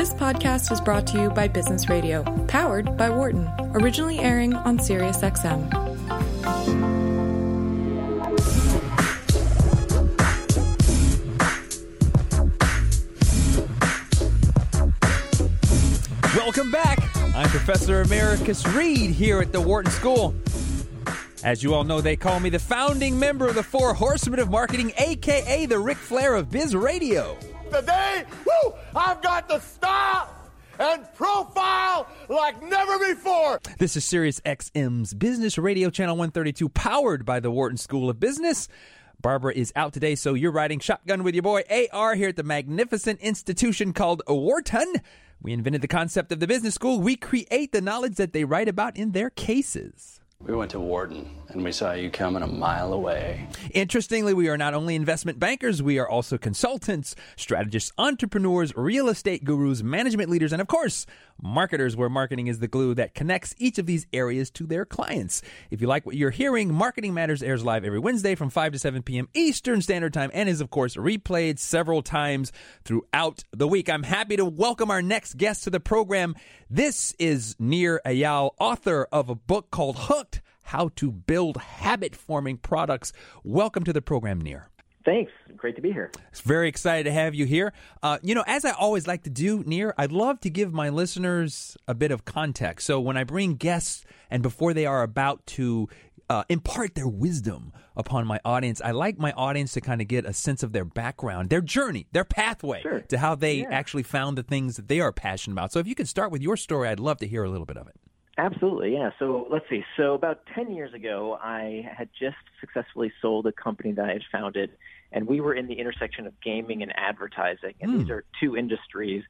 This podcast is brought to you by Business Radio, powered by Wharton, originally airing on SiriusXM. Welcome back. I'm Professor Americus Reed here at the Wharton School. As you all know, they call me the founding member of the Four Horsemen of Marketing, aka the Ric Flair of Biz Radio. Today, woo, I've got the style and profile like never before. This is Sirius XM's Business Radio Channel 132, powered by the Wharton School of Business. Barbara is out today, so you're riding shotgun with your boy AR here at the magnificent institution called Wharton. We invented the concept of the business school. We create the knowledge that they write about in their cases. We went to Wharton and we saw you coming a mile away. Interestingly, we are not only investment bankers, we are also consultants, strategists, entrepreneurs, real estate gurus, management leaders, and of course, marketers, where marketing is the glue that connects each of these areas to their clients. If you like what you're hearing, Marketing Matters airs live every Wednesday from 5 to 7 p.m. Eastern Standard Time and is, of course, replayed several times throughout the week. I'm happy to welcome our next guest to the program. This is Nir Eyal, author of a book called Hooked How to Build Habit Forming Products. Welcome to the program, Nir. Thanks. Great to be here. It's very excited to have you here. Uh, you know, as I always like to do, Nir, I'd love to give my listeners a bit of context. So when I bring guests and before they are about to uh, impart their wisdom upon my audience, I like my audience to kind of get a sense of their background, their journey, their pathway Sure. to how they Yeah. actually found the things that they are passionate about. So if you could start with your story, I'd love to hear a little bit of it. Absolutely, yeah. So let's see. So about 10 years ago, I had just successfully sold a company that I had founded, and we were in the intersection of gaming and advertising. And these are two industries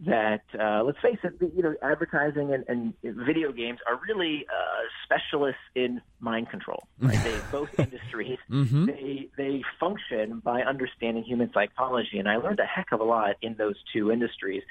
that, uh, let's face it, you know, advertising and, and video games are really uh, specialists in mind control. Right? they both industries Mhm. they they function by understanding human psychology, and I learned a heck of a lot in those two industries.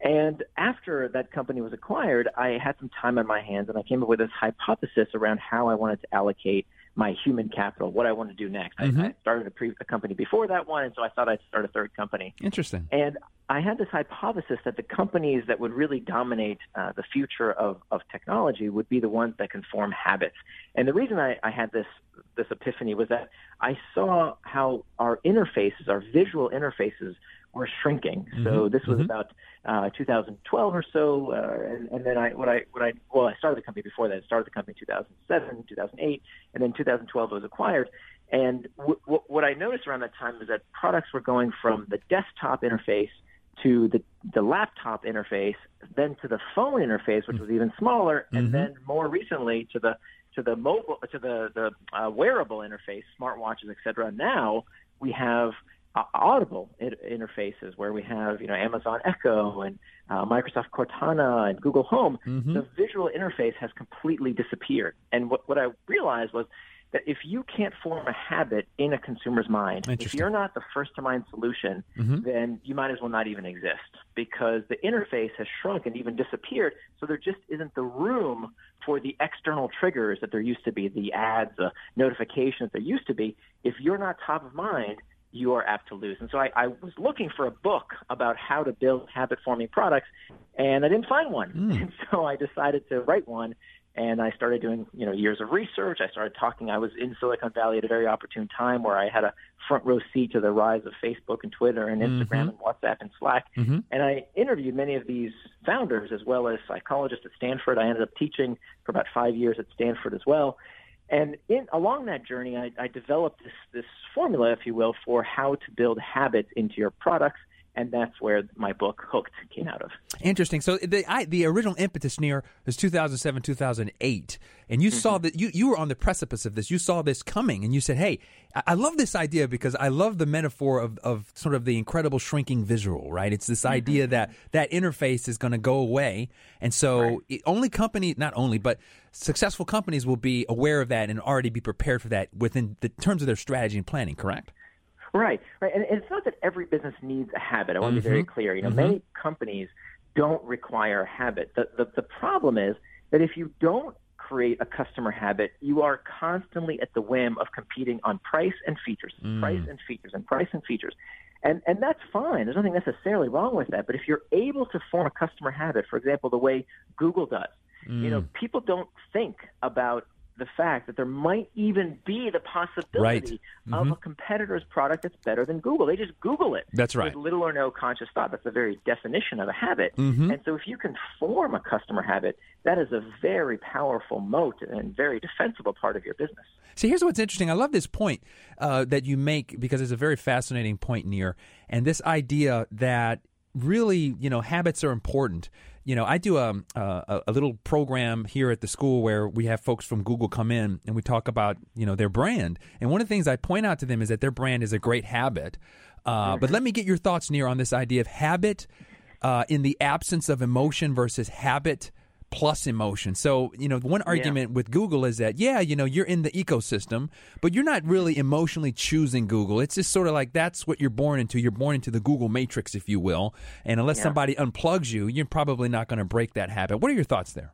And after that company was acquired, I had some time on my hands, and I came up with this hypothesis around how I wanted to allocate my human capital, what I wanted to do next. I, I started a, pre- a company before that one, and so I thought I'd start a third company. Interesting. And I had this hypothesis that the companies that would really dominate uh, the future of, of technology would be the ones that can form habits. And the reason I, I had this this epiphany was that I saw how our interfaces, our visual interfaces, were shrinking. So this was about uh, 2012 or so, uh, and, and then I what I what I well I started the company before that. I started the company in 2007, 2008, and then 2012 it was acquired. And w- w- what I noticed around that time was that products were going from the desktop interface to the the laptop interface, then to the phone interface, which was even smaller, and then more recently to the to the mobile to the the uh, wearable interface, smartwatches, et cetera. Now we have uh, audible in- interfaces where we have you know Amazon Echo and uh, Microsoft Cortana and Google Home. The visual interface has completely disappeared. And what what I realized was that if you can't form a habit in a consumer's mind, if you're not the first to mind solution, mm-hmm. then you might as well not even exist because the interface has shrunk and even disappeared. So there just isn't the room for the external triggers that there used to be, the ads, the notifications that there used to be. If you're not top of mind, you are apt to lose. And so I, I was looking for a book about how to build habit forming products, and I didn't find one. Hmm. And so I decided to write one. And I started doing, you know, years of research. I started talking. I was in Silicon Valley at a very opportune time where I had a front row seat to the rise of Facebook and Twitter and Instagram mm-hmm. and WhatsApp and Slack. Mm-hmm. And I interviewed many of these founders as well as psychologists at Stanford. I ended up teaching for about five years at Stanford as well. And in along that journey, I, I developed this this formula, if you will, for how to build habits into your products, and that's where my book Hooked came out of. Interesting. So the I, the original impetus Nir was 2007, 2008, and you saw mm-hmm. that you you were on the precipice of this. You saw this coming, and you said, "Hey, I, I love this idea because I love the metaphor of of sort of the incredible shrinking visual. Right? It's this mm-hmm. idea that that interface is going to go away, and so it, only company, not only, but successful companies will be aware of that and already be prepared for that within the terms of their strategy and planning. Correct? Right, right. And it's not that every business needs a habit. I want to be very mm-hmm. clear. You know, mm-hmm. many companies don't require a habit. The, the, the problem is that if you don't create a customer habit, you are constantly at the whim of competing on price and features, mm. price and features, and price and features. And, and that's fine. There's nothing necessarily wrong with that. But if you're able to form a customer habit, for example, the way Google does, you know, mm. people don't think about the fact that there might even be the possibility Right. of a competitor's product that's better than Google. They just Google it. That's right. With little or no conscious thought. That's the very definition of a habit. Mm-hmm. And so if you can form a customer habit, that is a very powerful moat and very defensible part of your business. See, here's what's interesting. I love this point uh, that you make because it's a very fascinating point, Nir, and this idea that really, you know, habits are important. You know, I do a, a a little program here at the school where we have folks from Google come in and we talk about you know their brand. And one of the things I point out to them is that their brand is a great habit. Uh, but let me get your thoughts, Nir, on this idea of habit uh, in the absence of emotion versus habit plus emotion. So, you know, one argument with Google is that, yeah, you know, you're in the ecosystem, but you're not really emotionally choosing Google. It's just sort of like that's what you're born into. You're born into the Google matrix, if you will. And unless somebody unplugs you, you're probably not going to break that habit. What are your thoughts there?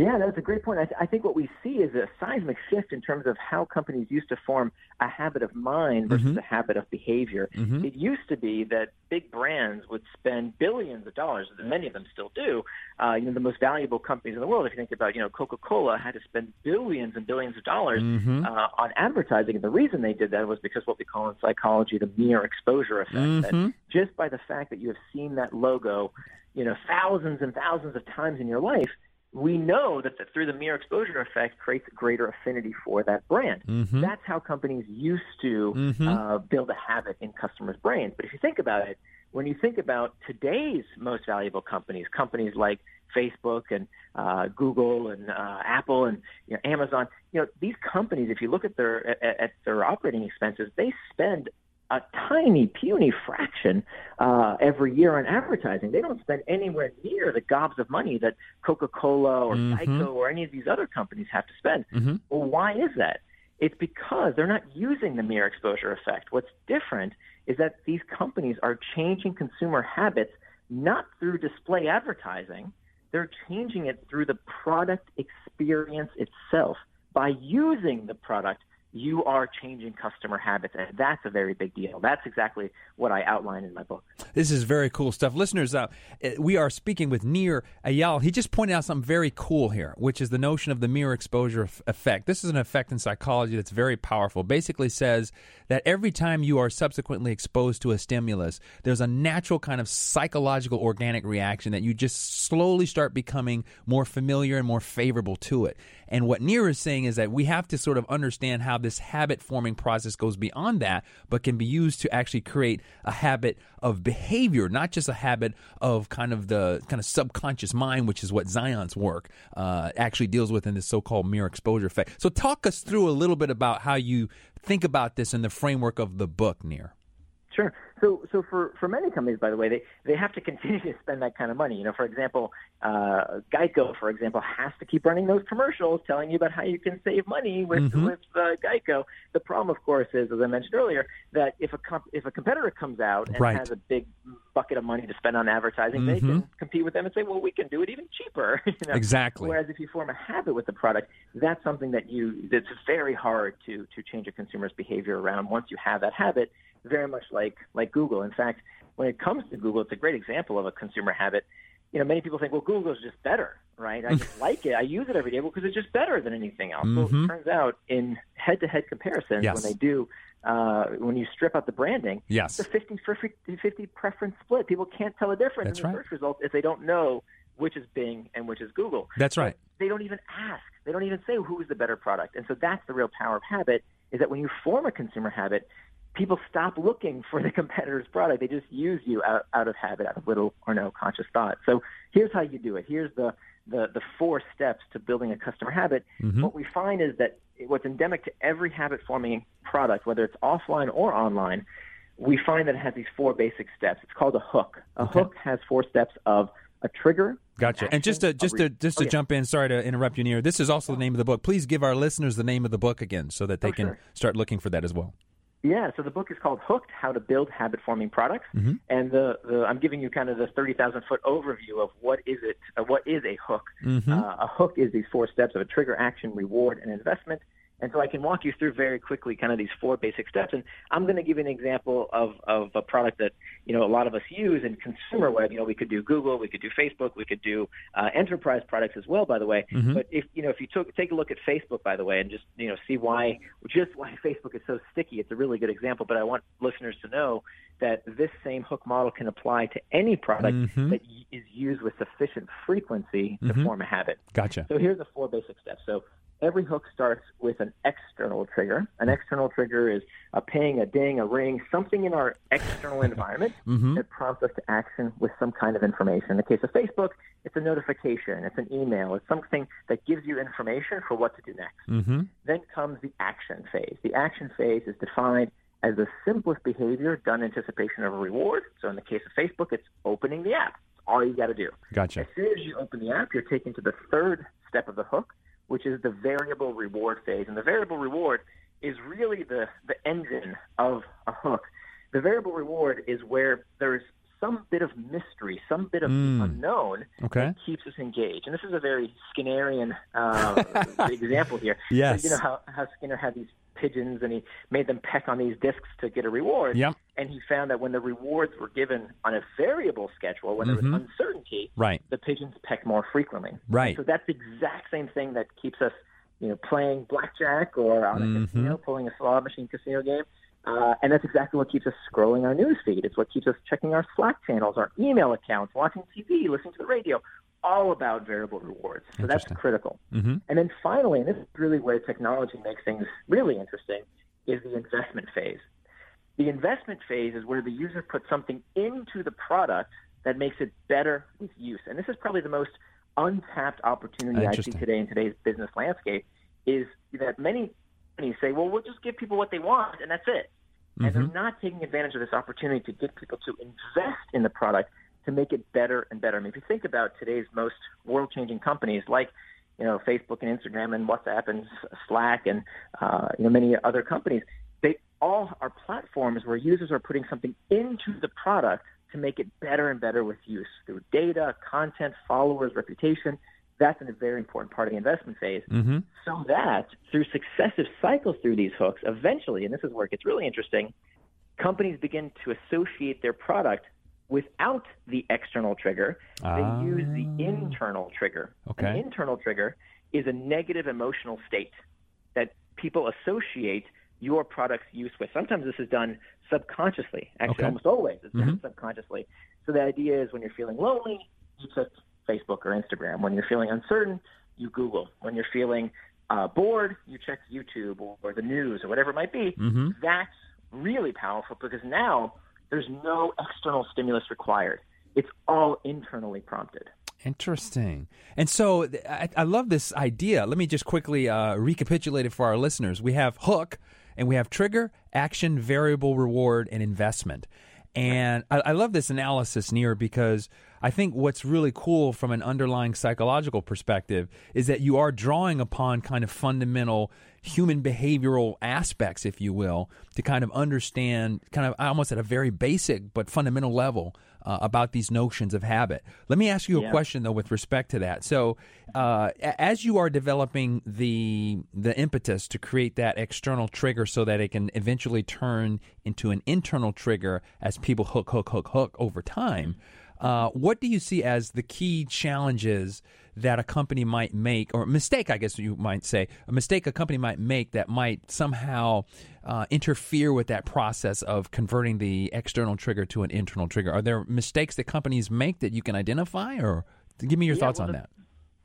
Yeah, that's a great point. I, th- I think what we see is a seismic shift in terms of how companies used to form a habit of mind versus a habit of behavior. It used to be that big brands would spend billions of dollars, and many of them still do. Uh, you know, the most valuable companies in the world, if you think about, you know, Coca-Cola had to spend billions and billions of dollars uh, on advertising. And the reason they did that was because what we call in psychology the mere exposure effect. That just by the fact that you have seen that logo, you know, thousands and thousands of times in your life, we know that the, through the mere exposure effect creates greater affinity for that brand. That's how companies used to uh, build a habit in customers' brains. But if you think about it, when you think about today's most valuable companies, companies like Facebook and uh, Google and uh, Apple and you know, Amazon, you know these companies, if you look at their at, at their operating expenses, they spend a tiny, puny fraction uh, every year on advertising. They don't spend anywhere near the gobs of money that Coca-Cola or Geico or any of these other companies have to spend. Well, why is that? It's because they're not using the mere exposure effect. What's different is that these companies are changing consumer habits not through display advertising. They're changing it through the product experience itself. By using the product, you are changing customer habits, and that's a very big deal. That's exactly what I outline in my book. This is very cool stuff. Listeners, uh, eh, we are speaking with Nir Eyal. He just pointed out something very cool here, which is the notion of the mere exposure effect. This is an effect in psychology that's very powerful. Basically says that every time you are subsequently exposed to a stimulus, there's a natural kind of psychological organic reaction that you just slowly start becoming more familiar and more favorable to it. And what Nir is saying is that we have to sort of understand how this habit forming process goes beyond that, but can be used to actually create a habit of behavior, not just a habit of kind of the kind of subconscious mind, which is what Zajonc's work uh, actually deals with in this so called mere exposure effect. So, talk us through a little bit about how you think about this in the framework of the book, Nir. Sure. So, so for, for many companies, by the way, they, they have to continue to spend that kind of money. You know, for example, uh, Geico, for example, has to keep running those commercials telling you about how you can save money with with uh, Geico. The problem, of course, is as I mentioned earlier, that if a comp- if a competitor comes out and Right. has a big bucket of money to spend on advertising, they can compete with them and say, well, we can do it even cheaper. you know? Exactly. Whereas if you form a habit with the product, that's something that you that's very hard to to change a consumer's behavior around. Once you have that habit, very much like like Google. In fact, when it comes to Google, it's a great example of a consumer habit. You know, many people think, well, Google is just better, right? I just like it. I use it every day because it's just better than anything else. Well, it turns out in head-to-head comparisons, Yes. when they do, uh, when you strip out the branding, Yes. it's a 50 50 50 preference split. People can't tell a difference That's in the right. search results if they don't know which is Bing and which is Google That's right. they don't even ask. They don't even say who is the better product. And so that's the real power of habit is that when you form a consumer habit, people stop looking for the competitor's product. They just use you out, out of habit, out of little or no conscious thought. So here's how you do it. Here's the, the, the four steps to building a customer habit. Mm-hmm. What we find is that what's endemic to every habit forming product, whether it's offline or online, we find that it has these four basic steps. It's called a hook. A hook has four steps of a trigger. Gotcha. And just to just to just to Oh, yeah. jump in, sorry to interrupt you, Nir. This is also the name of the book. Please give our listeners the name of the book again, so that they Oh, can sure. start looking for that as well. Yeah, so the book is called Hooked: How to Build Habit-Forming Products, Mm-hmm. and the, the I'm giving you kind of the thirty thousand foot overview of what is it, uh, what is a hook. Mm-hmm. Uh, a hook is these four steps of a trigger, action, reward, and investment. And so I can walk you through very quickly kind of these four basic steps. And I'm going to give you an example of, of a product that, you know, a lot of us use in consumer web. You know, we could do Google, we could do Facebook, we could do uh, enterprise products as well, by the way. Mm-hmm. But if, you know, if you took, take a look at Facebook, by the way, and just, you know, see why, just why Facebook is so sticky, it's a really good example. But I want listeners to know that this same hook model can apply to any product Mhm. that y- is used with sufficient frequency to Mhm. form a habit. Gotcha. So here's the four basic steps. So every hook starts with an external trigger. An external trigger is a ping, a ding, a ring, something in our external environment Mhm. that prompts us to action with some kind of information. In the case of Facebook, it's a notification, it's an email, it's something that gives you information for what to do next. Mm-hmm. Then comes the action phase. The action phase is defined as the simplest behavior done in anticipation of a reward. So in the case of Facebook, it's opening the app. It's all you got to do. Gotcha. As soon as you open the app, you're taken to the third step of the hook, which is the variable reward phase. And the variable reward is really the, the engine of a hook. The variable reward is where there's some bit of mystery, some bit of Mm. unknown Okay. that keeps us engaged. And this is a very Skinnerian uh, example here. Yes. You know how, how Skinner had these pigeons and he made them peck on these discs to get a reward. Yep. And he found that when the rewards were given on a variable schedule, when there Mhm. was uncertainty, Right. the pigeons peck more frequently. Right. So that's the exact same thing that keeps us, you know, playing blackjack or on a Mhm. casino, pulling a slot machine casino game. Uh, and that's exactly what keeps us scrolling our news feed. It's what keeps us checking our Slack channels, our email accounts, watching TV, listening to the radio. All about variable rewards. So that's critical. Mm-hmm. And then finally, and this is really where technology makes things really interesting, is the investment phase. The investment phase is where the user puts something into the product that makes it better with use. And this is probably the most untapped opportunity I see today in today's business landscape is that many companies say, well, we'll just give people what they want and that's it. And they're not taking advantage of this opportunity to get people to invest in the product to make it better and better. I mean, if you think about today's most world-changing companies like you know, Facebook and Instagram and WhatsApp and Slack and uh, you know many other companies. They all are platforms where users are putting something into the product to make it better and better with use through data, content, followers, reputation. That's a very important part of the investment phase. Mm-hmm. So that through successive cycles through these hooks, eventually, and this is where it gets really interesting, companies begin to associate their product without the external trigger. They Ah. use the internal trigger. Okay. An internal trigger is a negative emotional state that people associate your product's use with. Sometimes this is done subconsciously. Actually, Okay. almost always it's done Mhm. subconsciously. So the idea is when you're feeling lonely, you check Facebook or Instagram. When you're feeling uncertain, you Google. When you're feeling uh, bored, you check YouTube or, or the news or whatever it might be. Mhm. That's really powerful because now there's no external stimulus required. It's all internally prompted. Interesting. And so I, I love this idea. Let me just quickly uh, recapitulate it for our listeners. We have hook, and we have trigger, action, variable reward, and investment. And I, I love this analysis, Nir, because I think what's really cool from an underlying psychological perspective is that you are drawing upon kind of fundamental human behavioral aspects, if you will, to kind of understand, kind of almost at a very basic but fundamental level, uh, about these notions of habit. Let me ask you a Yeah. question though with respect to that. So, uh, as you are developing the the impetus to create that external trigger so that it can eventually turn into an internal trigger as people hook, hook, hook, hook over time. Uh, what do you see as the key challenges that a company might make, or mistake, I guess you might say, a mistake a company might make that might somehow uh, interfere with that process of converting the external trigger to an internal trigger? Are there mistakes that companies make that you can identify, or give me your Yeah, thoughts well, on the- that?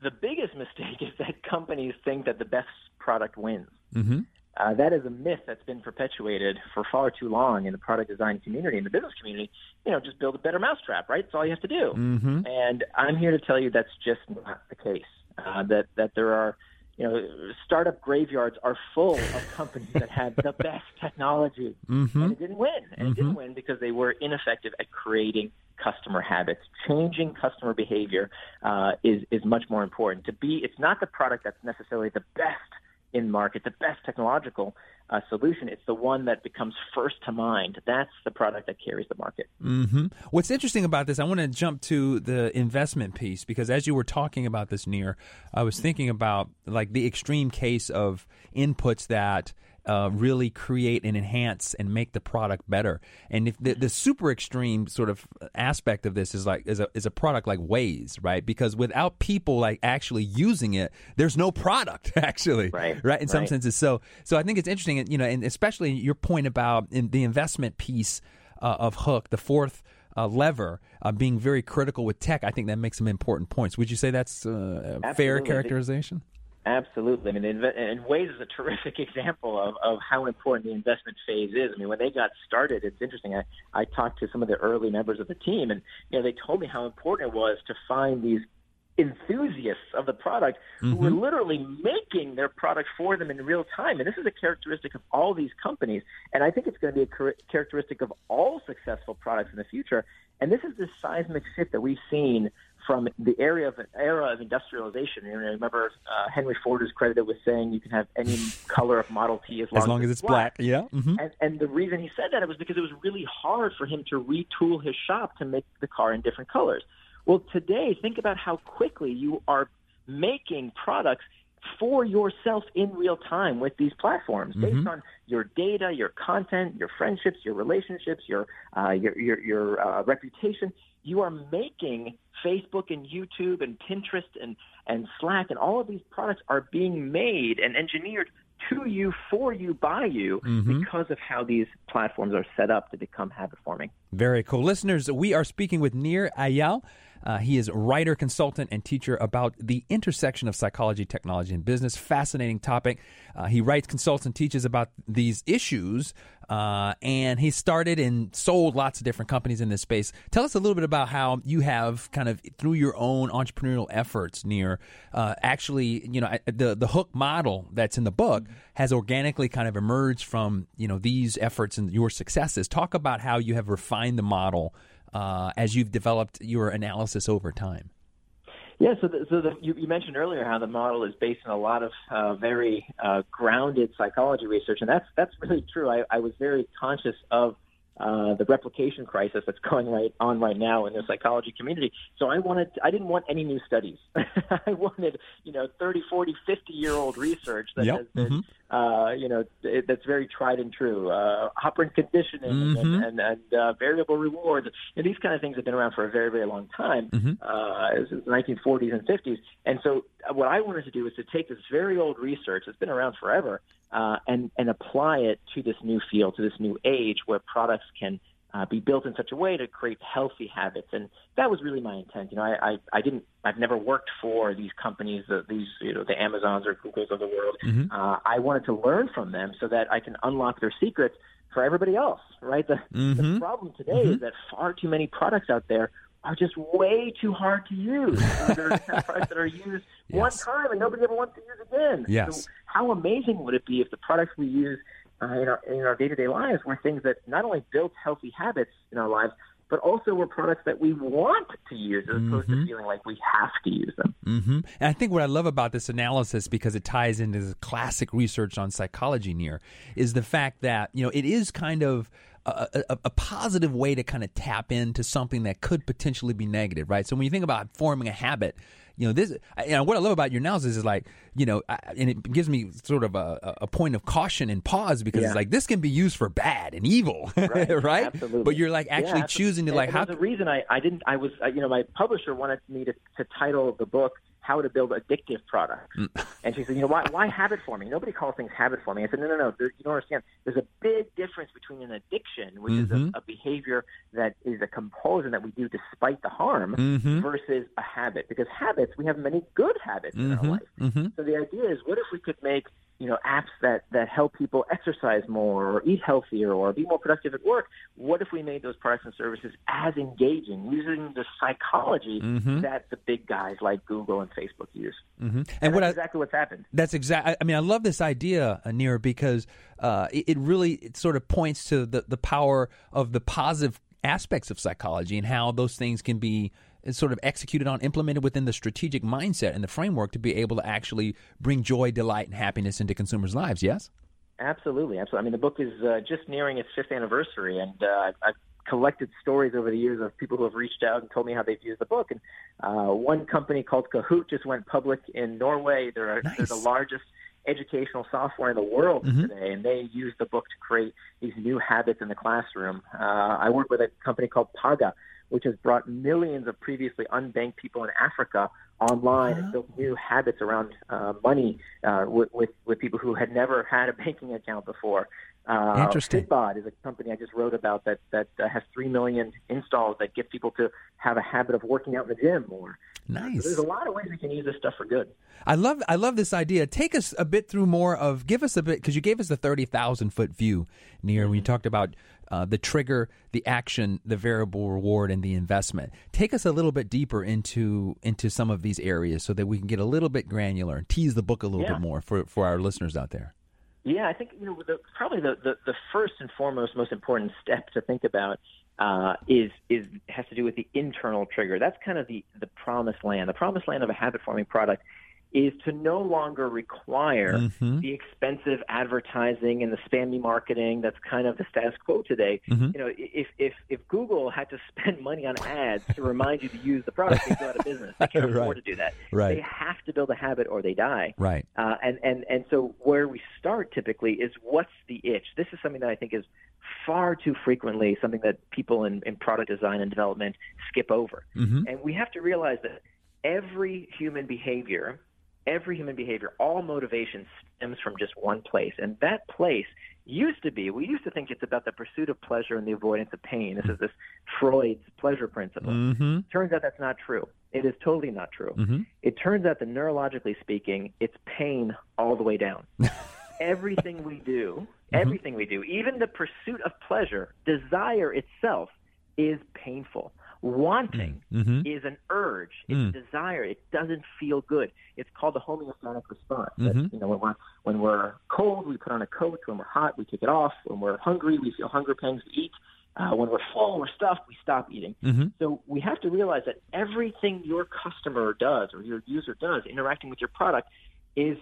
The biggest mistake is that companies think that the best product wins. Mm-hmm. Uh, that is a myth that's been perpetuated for far too long in the product design community, in the business community. You know, just build a better mousetrap, right? That's all you have to do. Mm-hmm. And I'm here to tell you that's just not the case. Uh, that that there are, you know, startup graveyards are full of companies that had the best technology, Mm-hmm. and it didn't win. And it didn't win because they were ineffective at creating customer habits. Changing customer behavior uh, is is much more important. To be, it's not the product that's necessarily the best in market, the best technological uh, solution. It's the one that becomes first to mind. That's the product that carries the market. Mm-hmm. What's interesting about this, I want to jump to the investment piece because as you were talking about this, Nir, I was thinking about like the extreme case of inputs that uh, really create and enhance and make the product better. And if the, the super extreme sort of aspect of this is like is a is a product like Waze, right? Because without people like actually using it, there's no product actually, right? Right. In some right. senses. So so I think it's interesting, you know, and especially your point about in the investment piece uh, of Hook, the fourth. Uh, lever uh, being very critical with tech, I think that makes some important points. Would you say that's uh, a fair characterization? Absolutely. I mean, and Waze is a terrific example of, of how important the investment phase is. I mean, when they got started, it's interesting. I, I talked to some of the early members of the team, and you know, they told me how important it was to find these enthusiasts of the product mm-hmm. who were literally making their product for them in real time. And this is a characteristic of all these companies. And I think it's going to be a characteristic of all successful products in the future. And this is this seismic shift that we've seen from the area of era of industrialization. You know, remember uh, Henry Ford is credited with saying you can have any color of Model T as long as, long as, it's black. black. Yeah. Mm-hmm. And, and the reason he said that it was because it was really hard for him to retool his shop to make the car in different colors. Well, today, think about how quickly you are making products for yourself in real time with these platforms based mm-hmm. on your data, your content, your friendships, your relationships, your uh, your your, your uh, reputation. You are making Facebook and YouTube and Pinterest and and Slack and all of these products are being made and engineered to you, for you, by you, mm-hmm. because of how these platforms are set up to become habit forming. Very cool. Listeners, we are speaking with Nir Eyal. Uh, he is writer, consultant, and teacher about the intersection of psychology, technology, and business. Fascinating topic. Uh, he writes, consults, and teaches about these issues. Uh, and he started and sold lots of different companies in this space. Tell us a little bit about how you have kind of through your own entrepreneurial efforts, Nir uh, actually, you know, the the hook model that's in the book has organically kind of emerged from you know these efforts and your successes. Talk about how you have refined the model uh, as you've developed your analysis over time? Yeah, so the, so the, you, you, mentioned earlier how the model is based on a lot of uh, very uh, grounded psychology research, and that's that's really true. I, I was very conscious of uh, the replication crisis that's going right on right now in the psychology community. So I wanted, I didn't want any new studies. I wanted, you know, 30, 40, 50 year old research that yep. has been, mm-hmm. uh, you know, it, that's very tried and true. Uh, operant conditioning mm-hmm. and, and, and uh, variable rewards. And these kind of things have been around for a very, very long time, mm-hmm. uh, since the 1940s and 50s. And so what I wanted to do was to take this very old research that's been around forever uh, and and apply it to this new field, to this new age where products can uh, be built in such a way to create healthy habits. And that was really my intent. You know, I, I, I didn't, I've never worked for these companies, uh, these, you know, the Amazons or Googles of the world. Mm-hmm. Uh, I wanted to learn from them so that I can unlock their secrets for everybody else, right? The, mm-hmm. the problem today mm-hmm. is that far too many products out there are just way too hard to use. There's products that are used yes. one time and nobody ever wants to use again. Yes. So how amazing would it be if the products we use uh, in our in our day to day lives were things that not only built healthy habits in our lives, but also were products that we want to use as opposed mm-hmm. to feeling like we have to use them. Mm-hmm. And I think what I love about this analysis, because it ties into the classic research on psychology, Nir, is the fact that you know it is kind of a, a, a, positive way to kind of tap into something that could potentially be negative, right? So when you think about forming a habit, you know this. Know what I love about your analysis is like you know, I, and it gives me sort of a, a point of caution and pause because yeah. it's like this can be used for bad and evil, right? right? Absolutely. But you're like actually yeah, choosing to and like. How the reason I I didn't I was uh, you know my publisher wanted me to to title the book how to build addictive products. Mm. and she said, you know, why, why habit forming? Nobody calls things habit forming. I said, no, no, no. There, you don't understand. There's a big difference between an addiction, which mm-hmm. is a, mm-hmm. a, behavior that is a compulsion that we do despite the harm, mm-hmm. versus a habit. Because habits, we have many good habits mm-hmm. in our mm-hmm. life. Mm-hmm. So the idea is, what if we could make you know, apps that, that help people exercise more or eat healthier or be more productive at work. What if we made those products and services as engaging using the psychology mm-hmm. that the big guys like Google and Facebook use? Mm-hmm. And, and what I, exactly what's happened. That's exactly. I mean, I love this idea, Nir, because uh, it, it, really it sort of points to the, the power of the positive aspects of psychology and how those things can be sort of executed on, implemented within the strategic mindset and the framework to be able to actually bring joy, delight, and happiness into consumers' lives. Yes. Absolutely, absolutely. I mean, the book is uh, just nearing its fifth anniversary, and uh, I've collected stories over the years of people who have reached out and told me how they've used the book. And uh, one company called Kahoot just went public in Norway. They're, nice. they're the largest educational software in the world mm-hmm. today, and they use the book to create these new habits in the classroom. Uh, I work with a company called Paga, which has brought millions of previously unbanked people in Africa online and built new habits around uh, money uh, with, with, with people who had never had a banking account before. Uh, Interesting. Fitbod is a company I just wrote about that that uh, has three million installs that get people to have a habit of working out in the gym more. Nice. So there's a lot of ways we can use this stuff for good. I love I love this idea. Take us a bit through more of give us a bit because you gave us the thirty thousand foot view, Nir mm-hmm. when you mm-hmm. talked about uh, the trigger, the action, the variable reward, and the investment. Take us a little bit deeper into into some of these areas so that we can get a little bit granular and tease the book a little yeah. bit more for for our listeners out there. Yeah, I think you know the, probably the, the, the first and foremost most important step to think about uh, is is has to do with the internal trigger. That's kind of the the promised land. The promised land of a habit forming product is to no longer require mm-hmm. the expensive advertising and the spammy marketing that's kind of the status quo today. Mm-hmm. You know, if if if Google had to spend money on ads to remind you to use the product, they'd go out of business. They can't right. afford to do that. Right. They have to build a habit or they die. Right. Uh, and and and so where we start typically is what's the itch. This is something that I think is far too frequently something that people in, in product design and development skip over. Mm-hmm. And we have to realize that every human behavior every human behavior, all motivation stems from just one place. And that place used to be, we used to think it's about the pursuit of pleasure and the avoidance of pain. This is this Freud's pleasure principle. Mm-hmm. Turns out that's not true. It is totally not true. Mm-hmm. It turns out that neurologically speaking, it's pain all the way down. everything we do, mm-hmm. everything we do, even the pursuit of pleasure, desire itself is painful. Wanting mm. mm-hmm. is an urge. It's mm. a desire. It doesn't feel good. It's called the homeostatic response. Mm-hmm. That, you know, when we're when we're cold, we put on a coat. When we're hot, we take it off. When we're hungry, we feel hunger pangs. We eat. Uh, when we're full, we're stuffed. We stop eating. Mm-hmm. So we have to realize that everything your customer does or your user does, interacting with your product, is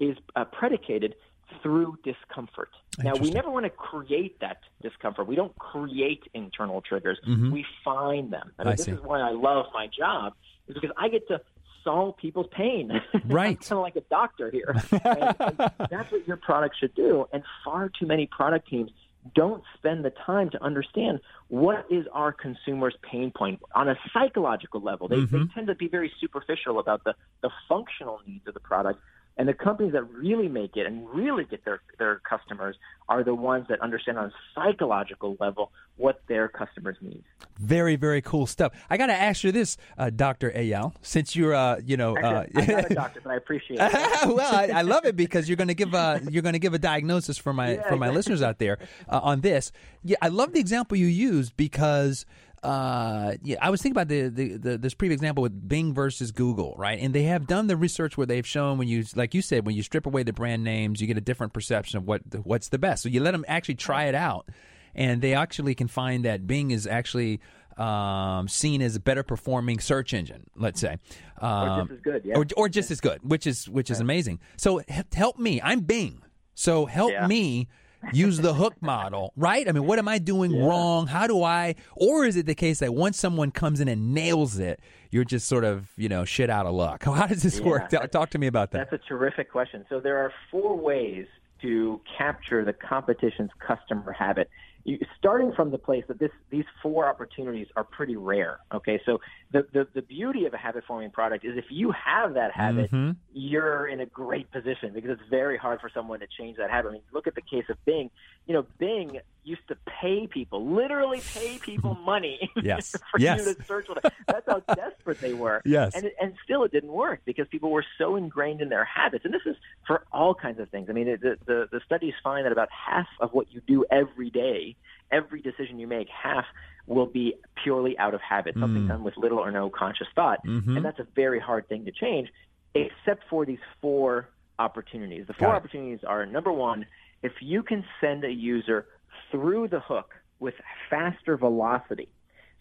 is uh, predicated through discomfort. Now, we never want to create that discomfort. We don't create internal triggers. Mm-hmm. We find them. I mean, I this see. is why I love my job, is because I get to solve people's pain. Right. kind of like a doctor here. and, and that's what your product should do. And far too many product teams don't spend the time to understand what is our consumer's pain point on a psychological level. They, mm-hmm. they tend to be very superficial about the, the functional needs of the product and the companies that really make it and really get their, their customers are the ones that understand on a psychological level what their customers need. Very, very cool stuff. I got to ask you this, uh, Dr. Eyal, since you're, uh, you know, uh, I'm not a doctor, but I appreciate it. well, I, I, love it because you're going to give a you're going to give a diagnosis for my yeah, for my listeners out there uh, on this. Yeah, I love the example you used because uh, yeah, I was thinking about the, the, the this previous example with Bing versus Google, right? And they have done the research where they've shown when you, like you said, when you strip away the brand names, you get a different perception of what what's the best. So you let them actually try it out, and they actually can find that Bing is actually um, seen as a better performing search engine, let's say, um, or just as good, yeah, or, or just as good, which is which is amazing. So help me, I'm Bing, so help yeah. me use the hook model, right? I mean, what am I doing yeah. wrong? How do I, or is it the case that once someone comes in and nails it, you're just sort of, you know, shit out of luck? How does this yeah, work? Talk, talk to me about that. That's a terrific question. So there are four ways to capture the competition's customer habit you, starting from the place that this these four opportunities are pretty rare. Okay, so the the, the beauty of a habit forming product is if you have that habit, mm-hmm. you're in a great position because it's very hard for someone to change that habit. I mean, look at the case of Bing. You know, Bing used to pay people, literally pay people money yes. for yes. you to search. That's how desperate they were. Yes. And, and still it didn't work because people were so ingrained in their habits. And this is for all kinds of things. I mean, the, the, the studies find that about half of what you do every day, every decision you make, half will be purely out of habit, something mm. done with little or no conscious thought. Mm-hmm. And that's a very hard thing to change, except for these four opportunities. The four opportunities are number one, if you can send a user through the hook with faster velocity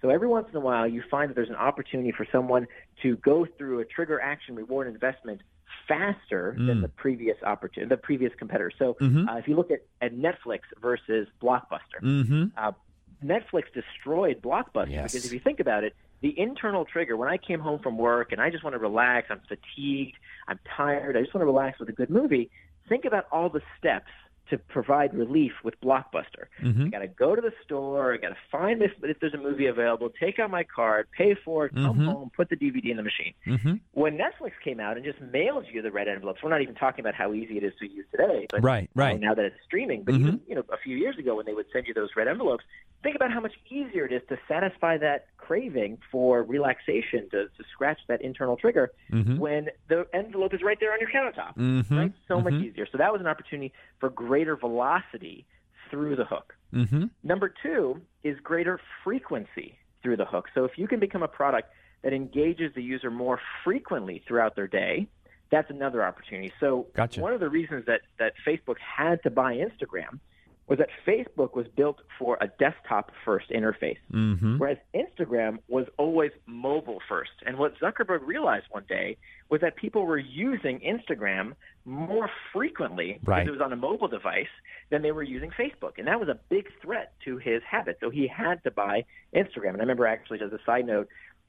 So every once in a while, you find that there's an opportunity for someone to go through a trigger action reward investment faster than the previous opportunity, the previous competitor. So uh, if you look at, at Netflix versus Blockbuster, Mm-hmm. uh, Netflix destroyed Blockbuster Yes. because if you think about it, the internal trigger when I came home from work and I just want to relax, I'm fatigued, I'm tired, I just want to relax with a good movie. Think about all the steps to provide relief with Blockbuster. I got to go to the store, I got to find if, if there's a movie available, take out my card, pay for it, come home, put the DVD in the machine. Mm-hmm. When Netflix came out and just mailed you the red envelopes, we're not even talking about how easy it is to use today, but Right, right. now that it's streaming. But Mhm. even you know a few years ago when they would send you those red envelopes, think about how much easier it is to satisfy that craving for relaxation to, to scratch that internal trigger Mhm. when the envelope is right there on your countertop. Mhm. Right, so much Mhm. easier. So that was an opportunity for greater velocity through the hook. Mm-hmm. Number two is greater frequency through the hook. So if you can become a product that engages the user more frequently throughout their day, that's another opportunity. So Gotcha. one of the reasons that, that Facebook had to buy Instagram was that Facebook was built for a desktop first interface, Mm-hmm. whereas Instagram was always mobile first. And what Zuckerberg realized one day was that people were using Instagram more frequently Right. because it was on a mobile device than they were using Facebook. And that was a big threat to his habit. So he had to buy Instagram. And I remember actually, as a side note,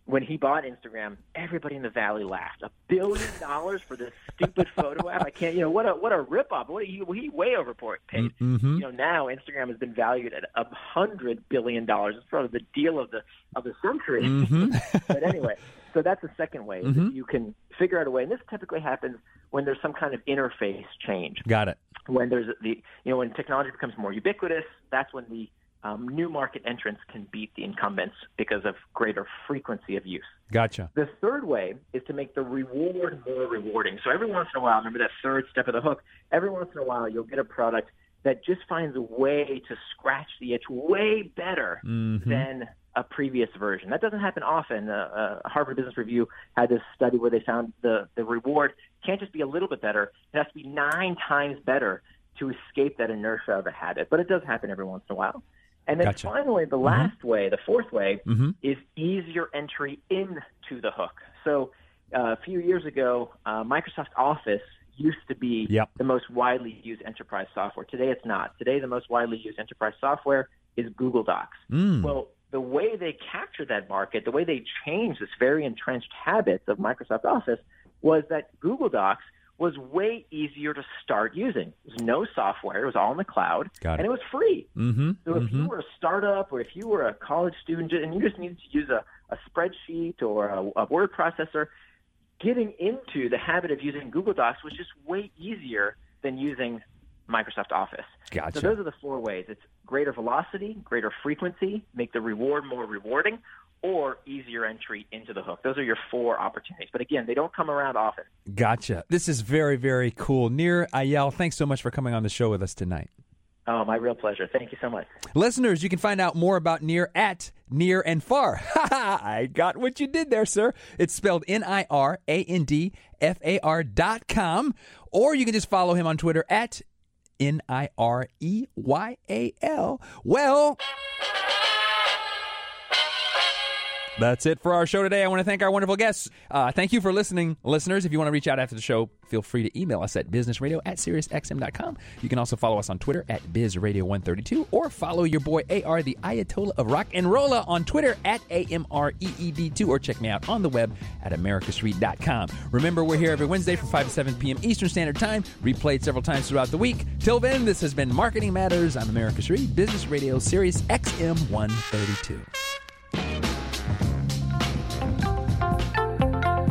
when he bought Instagram, everybody in the valley laughed. A billion dollars for this stupid photo app. I can't, you know, what a what a ripoff. What he he way overpaid. Mhm. You know, now Instagram has been valued at a hundred billion dollars. It's sort of the deal of the of the century. Mhm. but anyway, so that's the second way. Mhm. You can figure out a way, and this typically happens when there's some kind of interface change Got it. when there's the you know when technology becomes more ubiquitous, that's when the um, new market entrants can beat the incumbents because of greater frequency of use. Gotcha. The third way is to make the reward more rewarding. So every once in a while, remember that third step of the hook. Every once in a while, you'll get a product that just finds a way to scratch the itch way better Mhm. than a previous version. That doesn't happen often. Uh, uh, Harvard Business Review had this study where they found the the reward can't just be a little bit better; it has to be nine times better to escape that inertia of a habit. But it does happen every once in a while. And then Gotcha. finally, the last way, the fourth way, Mhm. is easier entry into the hook. So uh, a few years ago, uh, Microsoft Office used to be Yep. the most widely used enterprise software. Today, it's not. Today, the most widely used enterprise software is Google Docs. Mm. Well, the way they captured that market, the way they changed this very entrenched habits of Microsoft Office was that Google Docs was way easier to start using. There was no software. It was all in the cloud. Got it. And it was free. Mm-hmm. So if you Mhm. were a startup or if you were a college student and you just needed to use a, a spreadsheet or a, a word processor, getting into the habit of using Google Docs was just way easier than using Microsoft Office. Gotcha. So those are the four ways. It's greater velocity, greater frequency, make the reward more rewarding, or easier entry into the hook. Those are your four opportunities. But again, they don't come around often. Gotcha. This is very, very cool. Nir Eyal, thanks so much for coming on the show with us tonight. Oh, my real pleasure. Thank you so much. Listeners, you can find out more about Nir at Nir and Far. I got what you did there, sir. It's spelled N I R A N D F A R dot com. Or you can just follow him on Twitter at N I R E Y A L. Well, That's it for our show today. I want to thank our wonderful guests. Uh, thank you for listening, listeners. If you want to reach out after the show, feel free to email us at businessradio at SiriusXM.com. You can also follow us on Twitter at BizRadio132 or follow your boy AR, the Ayatollah of Rock and Rolla, on Twitter at AMREED2 or check me out on the web at americusreed.com. Remember, we're here every Wednesday from 5 to 7 p.m. Eastern Standard Time, replayed several times throughout the week. Till then, this has been Marketing Matters on Americus Reed, Business Radio, Sirius XM 132.